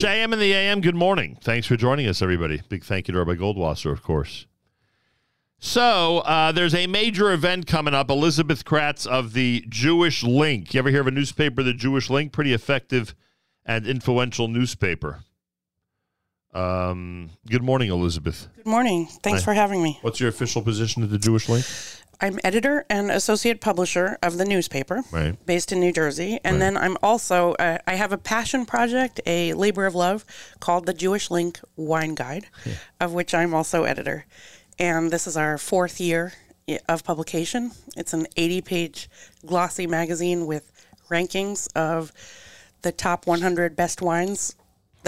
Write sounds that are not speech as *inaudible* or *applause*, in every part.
JM in the AM, good morning. Thanks for joining us, everybody. Big thank you to Rabbi Goldwasser, of course. So, uh, there's a major event coming up. Elizabeth Kratz of the Jewish Link. You ever hear of a newspaper, the Jewish Link? Pretty effective and influential newspaper. Um, good morning, Elizabeth. Good morning. Thanks Hi. for having me. What's your official position at the Jewish Link? I'm editor and associate publisher of the newspaper Right. based in New Jersey. And then I'm also, uh, I have a passion project, a labor of love called the Jewish Link Wine Guide, of which I'm also editor. And this is our fourth year of publication. It's an 80 page glossy magazine with rankings of the top 100 best wines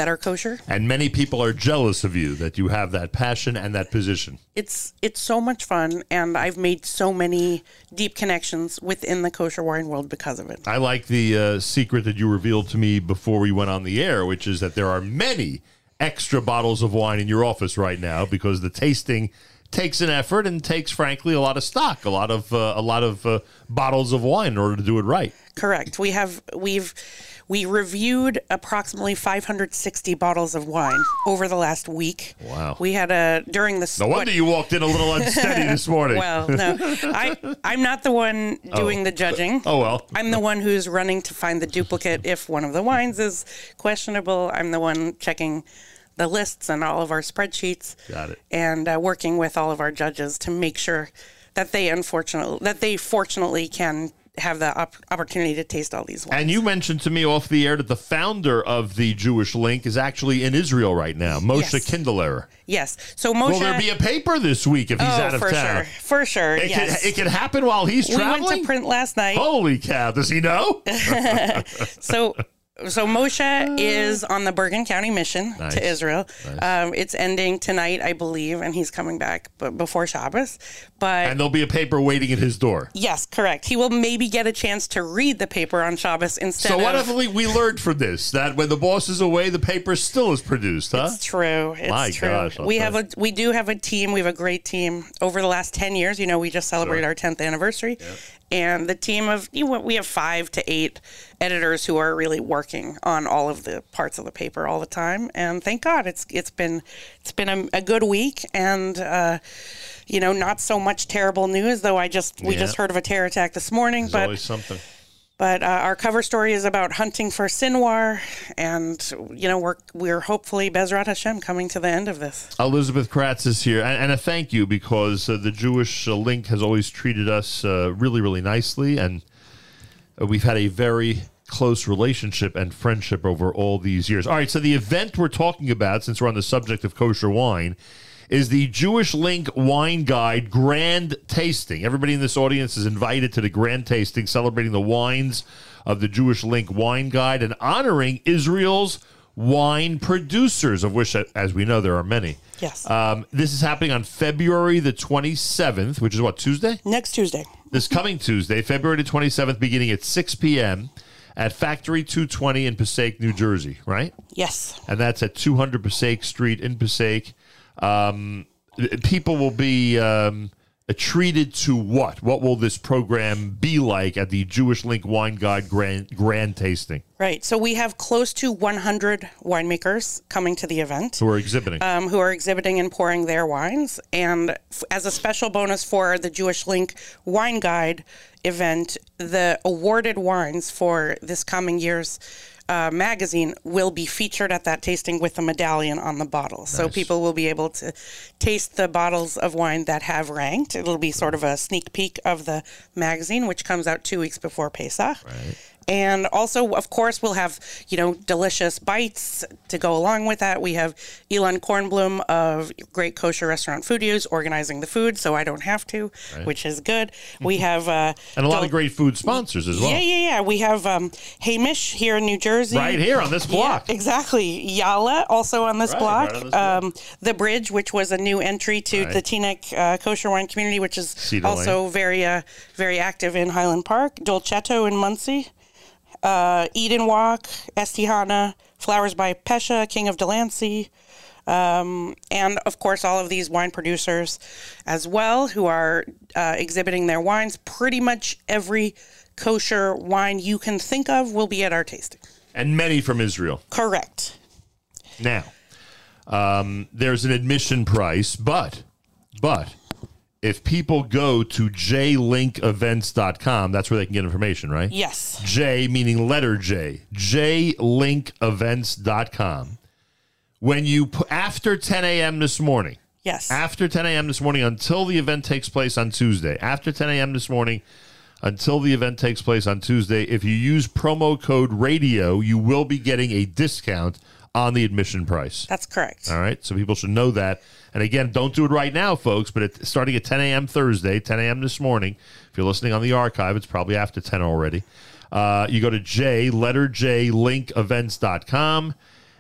that are kosher. And many people are jealous of you that you have that passion and that position. it's it's so much fun and i've made so many deep connections within the kosher wine world because of it I like the uh, secret that you revealed to me before we went on the air, which is that there are many extra bottles of wine in your office right now because the tasting takes an effort and takes, frankly, a lot of stock, a lot of uh, a lot of uh, bottles of wine in order to do it right. correct we have we've we reviewed approximately 560 bottles of wine over the last week Wow. we had a during the No wonder you walked in a little unsteady this *laughs* morning. well no i i'm not the one doing the judging oh well. I'm the one who's running to find the duplicate if one of the wines is questionable. I'm the one checking the lists and all of our spreadsheets. Got it. And uh, working with all of our judges to make sure that they unfortunately that they fortunately can have the op- opportunity to taste all these wines. And you mentioned to me off the air that the founder of the Jewish Link is actually in Israel right now, Moshe Yes. Kinderlehrer. yes. So Moshe. Will there be a paper this week if he's oh, out of for town? sure, for sure. It, yes. could, it could happen while he's we traveling. went to print last night. Holy cow! Does he know? *laughs* *laughs* So, so Moshe is on the Bergen County mission Nice. to Israel. Um, it's ending tonight, I believe, and he's coming back b- before Shabbos. But and there'll be a paper waiting at his door. yes, correct. He will maybe get a chance to read the paper on Shabbos instead So what of. if we, we learned from this that when the boss is away, the paper still is produced, huh? It's true. It's My true. gosh, I'll we tell have a we do have a team. We have a great team. Over the last ten years, you know, we just celebrated our tenth anniversary, and the team of you know, we have five to eight editors who are really working on all of the parts of the paper all the time. And thank God, it's it's been it's been a, a good week, and uh, you know, not so much terrible news. Though I just we Yeah. just heard of a terror attack this morning, There's but something. But uh, our cover story is about hunting for Sinwar, and you know we're we're hopefully Bezrat Hashem coming to the end of this. Elizabeth Kratz is here, and, and a thank you because uh, the Jewish uh, Link has always treated us uh, really, really nicely, and uh, we've had a very close relationship and friendship over all these years. All right, so the event we're talking about, since we're on the subject of kosher wine, is the Jewish Link Wine Guide Grand Tasting. Everybody in this audience is invited to the Grand Tasting, celebrating the wines of the Jewish Link Wine Guide and honoring Israel's wine producers, of which, as we know, there are many. Yes. Um, this is happening on February the 27th, which is what, Tuesday? Next Tuesday. This coming Tuesday, February the 27th, beginning at 6 p.m. at Factory 220 in Passaic, New Jersey, right? Yes. And that's at 200 Passaic Street in Passaic. Um, people will be um, treated to what? What will this program be like at the Jewish Link Wine Guide Grand, Grand Tasting Right. So we have close to 100 winemakers coming to the event. who are exhibiting? Um, who are exhibiting and pouring their wines. And f- as a special bonus for the Jewish Link Wine Guide event, the awarded wines for this coming year's uh, magazine will be featured at that tasting with a medallion on the bottle. So people will be able to taste the bottles of wine that have ranked. It'll be sort of a sneak peek of the magazine, which comes out two weeks before Pesach. And also, of course, we'll have, you know, delicious bites to go along with that. We have Elan Kornblum of Great Kosher Restaurant Foodies organizing the food, so I don't have to, which is good. *laughs* We have... Uh, and a lot del- of great food sponsors as well. Yeah, yeah, yeah. We have um, Hamish here in New Jersey. Right here on this block. Yeah, exactly. Yala, also on this Right, block. right on this block. Um, the Bridge, which was a new entry to Right. the Teaneck uh, kosher wine community, which is Cedar also very, uh, very active in Highland Park. Dolcetto in Monsey. Uh, Eden Walk, Estihana, Flowers by Pesha, King of Delancey. Um, and of course, all of these wine producers as well who are uh, exhibiting their wines. Pretty much every kosher wine you can think of will be at our tasting. And many from Israel. Correct. Now, um, there's an admission price, but but if people go to jlinkevents.com, that's where they can get information, right? Yes. J meaning letter J. jlinkevents.com. When you put after 10 a.m. this morning, Yes. after 10 a.m. this morning until the event takes place on Tuesday. After 10 a.m. this morning until the event takes place on Tuesday, if you use promo code radio, you will be getting a discount on the admission price. That's correct. All right, so people should know that. And again, don't do it right now, folks. But it, starting at 10 a.m. Thursday, 10 a.m. this morning. If you're listening on the archive, it's probably after 10 already. Uh, you go to J letter J link events.com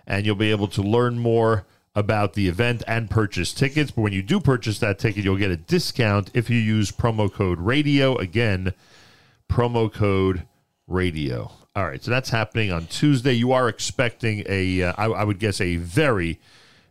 and you'll be able to learn more about the event and purchase tickets. But when you do purchase that ticket, you'll get a discount if you use promo code radio. Again, promo code radio. All right, so that's happening on Tuesday. You are expecting a, uh, I, I would guess, a very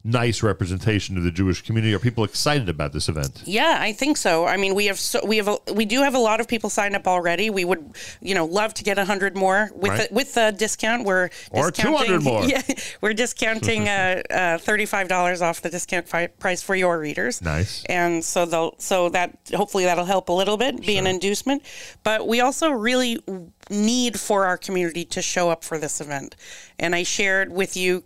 nice representation of the Jewish community. Are people excited about this event? Yeah, I think so. I mean, we have so, we have a, we do have a lot of people signed up already. We would, you know, love to get a hundred more with Right. the, with the discount. We're Or discounting- 200 more. *laughs* Yeah, we're discounting uh, uh, thirty five dollars off the discount fi- price for your readers. Nice. And so they'll so that hopefully that'll help a little bit, be an inducement. But we also really need for our community to show up for this event. And I shared with you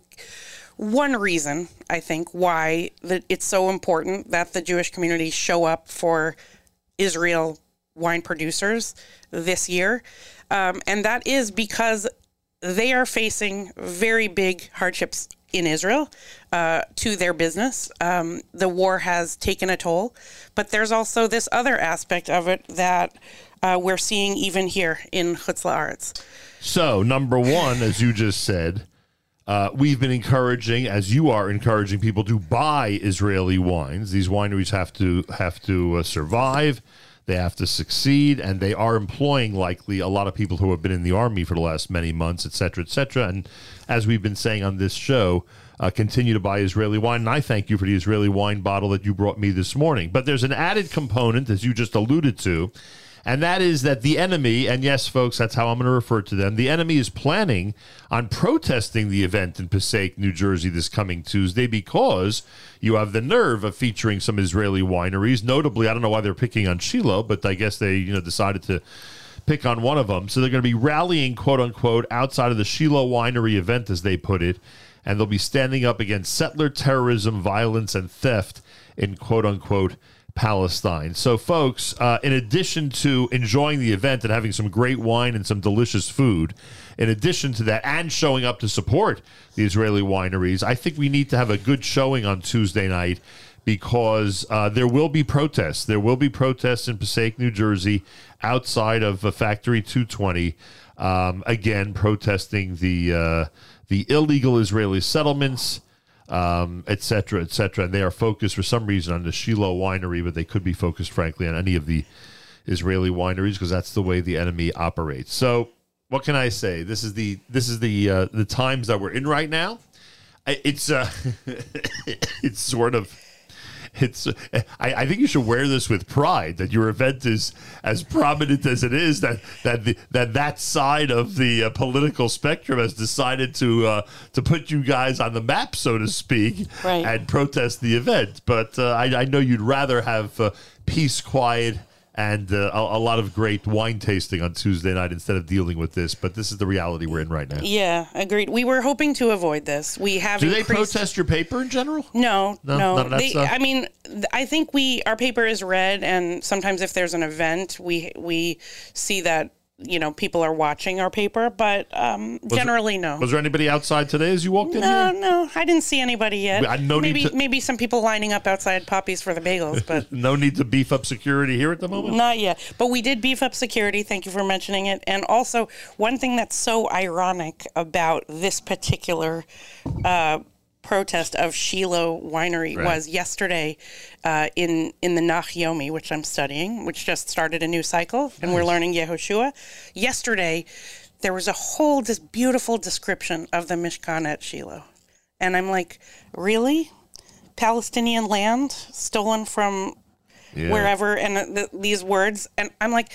one reason I think why that it's so important that the Jewish community show up for Israel wine producers this year, um, and that is because they are facing very big hardships in Israel uh, to their business. Um, the war has taken a toll, but there's also this other aspect of it that uh, we're seeing even here in Chutz La'aretz. So, number one, as you just said, uh, we've been encouraging, as you are encouraging people to buy Israeli wines. These wineries have to have to uh, survive. They have to succeed, and they are employing likely a lot of people who have been in the army for the last many months, et cetera, et cetera. And as we've been saying on this show, uh, continue to buy Israeli wine. And I thank you for the Israeli wine bottle that you brought me this morning. But there's an added component, as you just alluded to, and that is that the enemy, and yes, folks, that's how I'm going to refer to them. The enemy is planning on protesting the event in Passaic, New Jersey, this coming Tuesday because you have the nerve of featuring some Israeli wineries. Notably, I don't know why they're picking on Shiloh, but I guess they, you know, decided to pick on one of them. So they're going to be rallying, quote unquote, outside of the Shiloh winery event, as they put it, and they'll be standing up against settler terrorism, violence, and theft in quote unquote Palestine. So, folks, uh, in addition to enjoying the event and having some great wine and some delicious food, in addition to that, and showing up to support the Israeli wineries, I think we need to have a good showing on Tuesday night because uh, there will be protests. There will be protests in Passaic, New Jersey, outside of uh, Factory 220. Um, again, protesting the uh, the illegal Israeli settlements um, et cetera, et cetera. And they are focused for some reason on the Shiloh winery, but they could be focused, frankly, on any of the Israeli wineries because that's the way the enemy operates. So, what can I say? This is the this is the uh, the times that we're in right now. It's uh, *laughs* it's sort of. It's. I, I think you should wear this with pride. That your event is as prominent as it is. That that the, that that side of the uh, political spectrum has decided to uh, to put you guys on the map, so to speak, Right. and protest the event. But uh, I, I know you'd rather have uh, peace, quiet, and uh, a, a lot of great wine tasting on Tuesday night instead of dealing with this. But this is the reality we're in right now. Yeah, agreed. We were hoping to avoid this. We have Do they protest your paper in general? No, No, no. they. I mean, th- I think we our paper is read, and sometimes if there's an event, we we see that you know people are watching our paper, but um, generally no. Was there anybody outside today as you walked in no, here? no, I didn't see anybody yet. I- no need maybe to- maybe some people lining up outside Poppies for the bagels, but *laughs* No need to beef up security here at the moment. Not yet, but we did beef up security. Thank you for mentioning it. And also, one thing that's so ironic about this particular uh, protest of Shiloh Winery Right. was yesterday uh, in in the Nach Yomi, which I'm studying, which just started a new cycle, and we're learning Yehoshua. Yesterday, there was a whole this beautiful description of the Mishkan at Shiloh, and I'm like, really, Palestinian land stolen from Yeah. wherever and th- these words and i'm like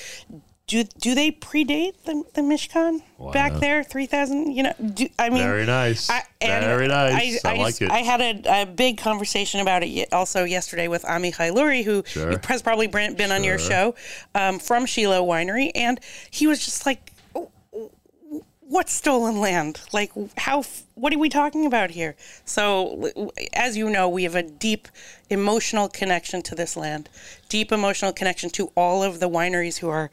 do do they predate the, the Mishkan back there? Three thousand. You know, do, I mean, Very nice. I, Very nice. I, I, like it. I had a, a big conversation about it also yesterday with Amichai Lourie, who Sure. has probably been been on your show um, from Shiloh Winery, and he was just like, "Oh, "What's stolen land? Like, how? What are we talking about here?" So, as you know, we have a deep emotional connection to this land, deep emotional connection to all of the wineries who are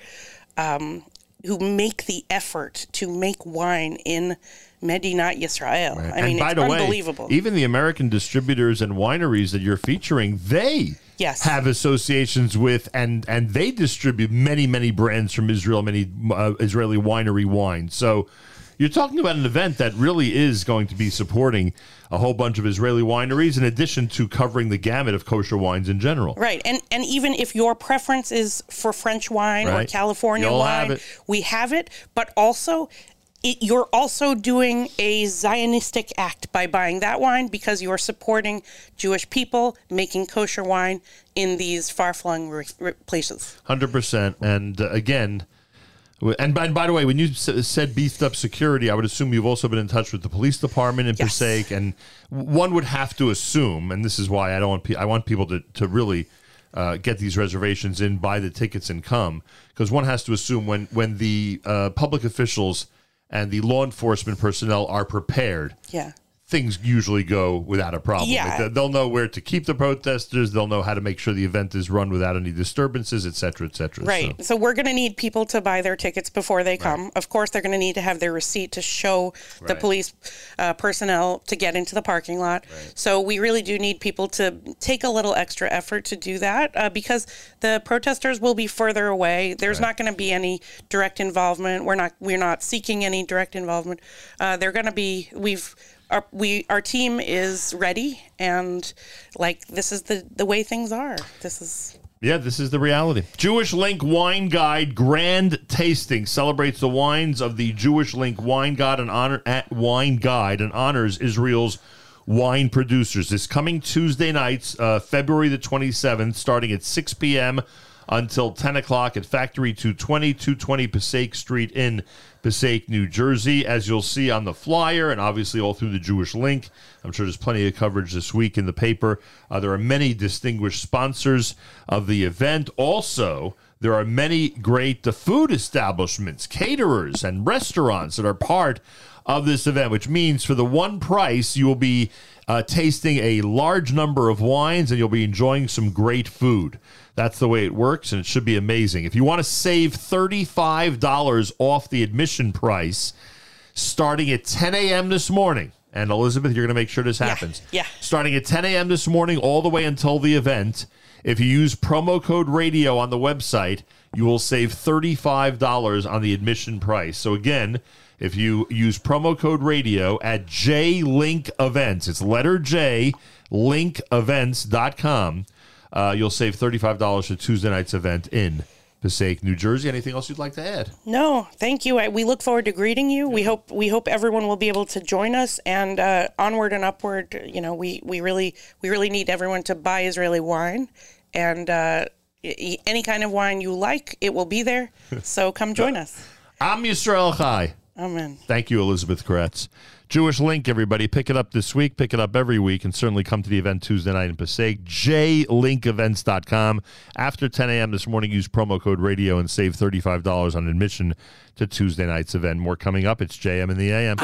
um, who make the effort to make wine in Medinat Yisrael. I mean, and by it's the unbelievable. way, even the American distributors and wineries that you're featuring, they Yes. have associations with and and they distribute many many brands from Israel, many uh, Israeli winery wines. So you're talking about an event that really is going to be supporting a whole bunch of Israeli wineries in addition to covering the gamut of kosher wines in general. Right, and and even if your preference is for French wine or California You'll wine, have we have it. But also, it, you're also doing a Zionistic act by buying that wine because you are supporting Jewish people making kosher wine in these far-flung re- re- places. Hundred percent. And uh, again, and by, and by the way, when you said beefed up security, I would assume you've also been in touch with the police department in Yes. Passaic, and one would have to assume, and this is why I don't want pe- I want people to to really. Uh, get these reservations in, buy the tickets, and come. Because one has to assume when when the uh, public officials and the law enforcement personnel are prepared, Yeah. Things usually go without a problem. Yeah. Like, they- they'll know where to keep the protesters. They'll know how to make sure the event is run without any disturbances, et cetera, et cetera. Right. So- So, we're going to need people to buy their tickets before they come. Of course, they're going to need to have their receipt to show the police uh, personnel to get into the parking lot. So we really do need people to take a little extra effort to do that uh, because the protesters will be further away. There's not going to be any direct involvement. We're not we're not seeking any direct involvement. Uh, they're going to be we've. Our, we our team is ready and like this is the the way things are. This is Yeah, this is the reality. Jewish Link Wine Guide Grand Tasting celebrates the wines of the Jewish Link Wine Guide and honor at Wine Guide and honors Israel's wine producers. This coming Tuesday nights, uh, February the 27th, starting at 6 p.m. until 10 o'clock at Factory 220, 220 Passaic Street in Passaic, New Jersey. As you'll see on the flyer and obviously all through the Jewish Link, I'm sure there's plenty of coverage this week in the paper. Uh, there are many distinguished sponsors of the event. Also, there are many great uh, food establishments, caterers, and restaurants that are part of this event, which means for the one price, you will be uh, tasting a large number of wines and you'll be enjoying some great food. That's the way it works, and it should be amazing. If you want to save $35 off the admission price, starting at 10 a.m. this morning, and Elizabeth, you're going to make sure this happens. yeah. Starting at 10 a.m. this morning, all the way until the event, if you use promo code radio on the website, you will save $35 on the admission price. So again, if you use promo code radio at J Link Events, it's letter J, Link linkevents.com, uh, you'll save $35 for Tuesday night's event in Passaic, New Jersey. Anything else you'd like to add? No, thank you. I, we look forward to greeting you. We hope we hope everyone will be able to join us and uh, onward and upward. You know, we, we really we really need everyone to buy Israeli wine and uh, any kind of wine you like, it will be there. *laughs* So come join us. I'm Yisrael Chai. Amen. Thank you, Elizabeth Kratz. Jewish Link, everybody. Pick it up this week. Pick it up every week. And certainly come to the event Tuesday night in Passaic. JLinkEvents.com. After 10 a.m. this morning, use promo code radio and save $35 on admission to Tuesday night's event. More coming up. It's JM in the AM.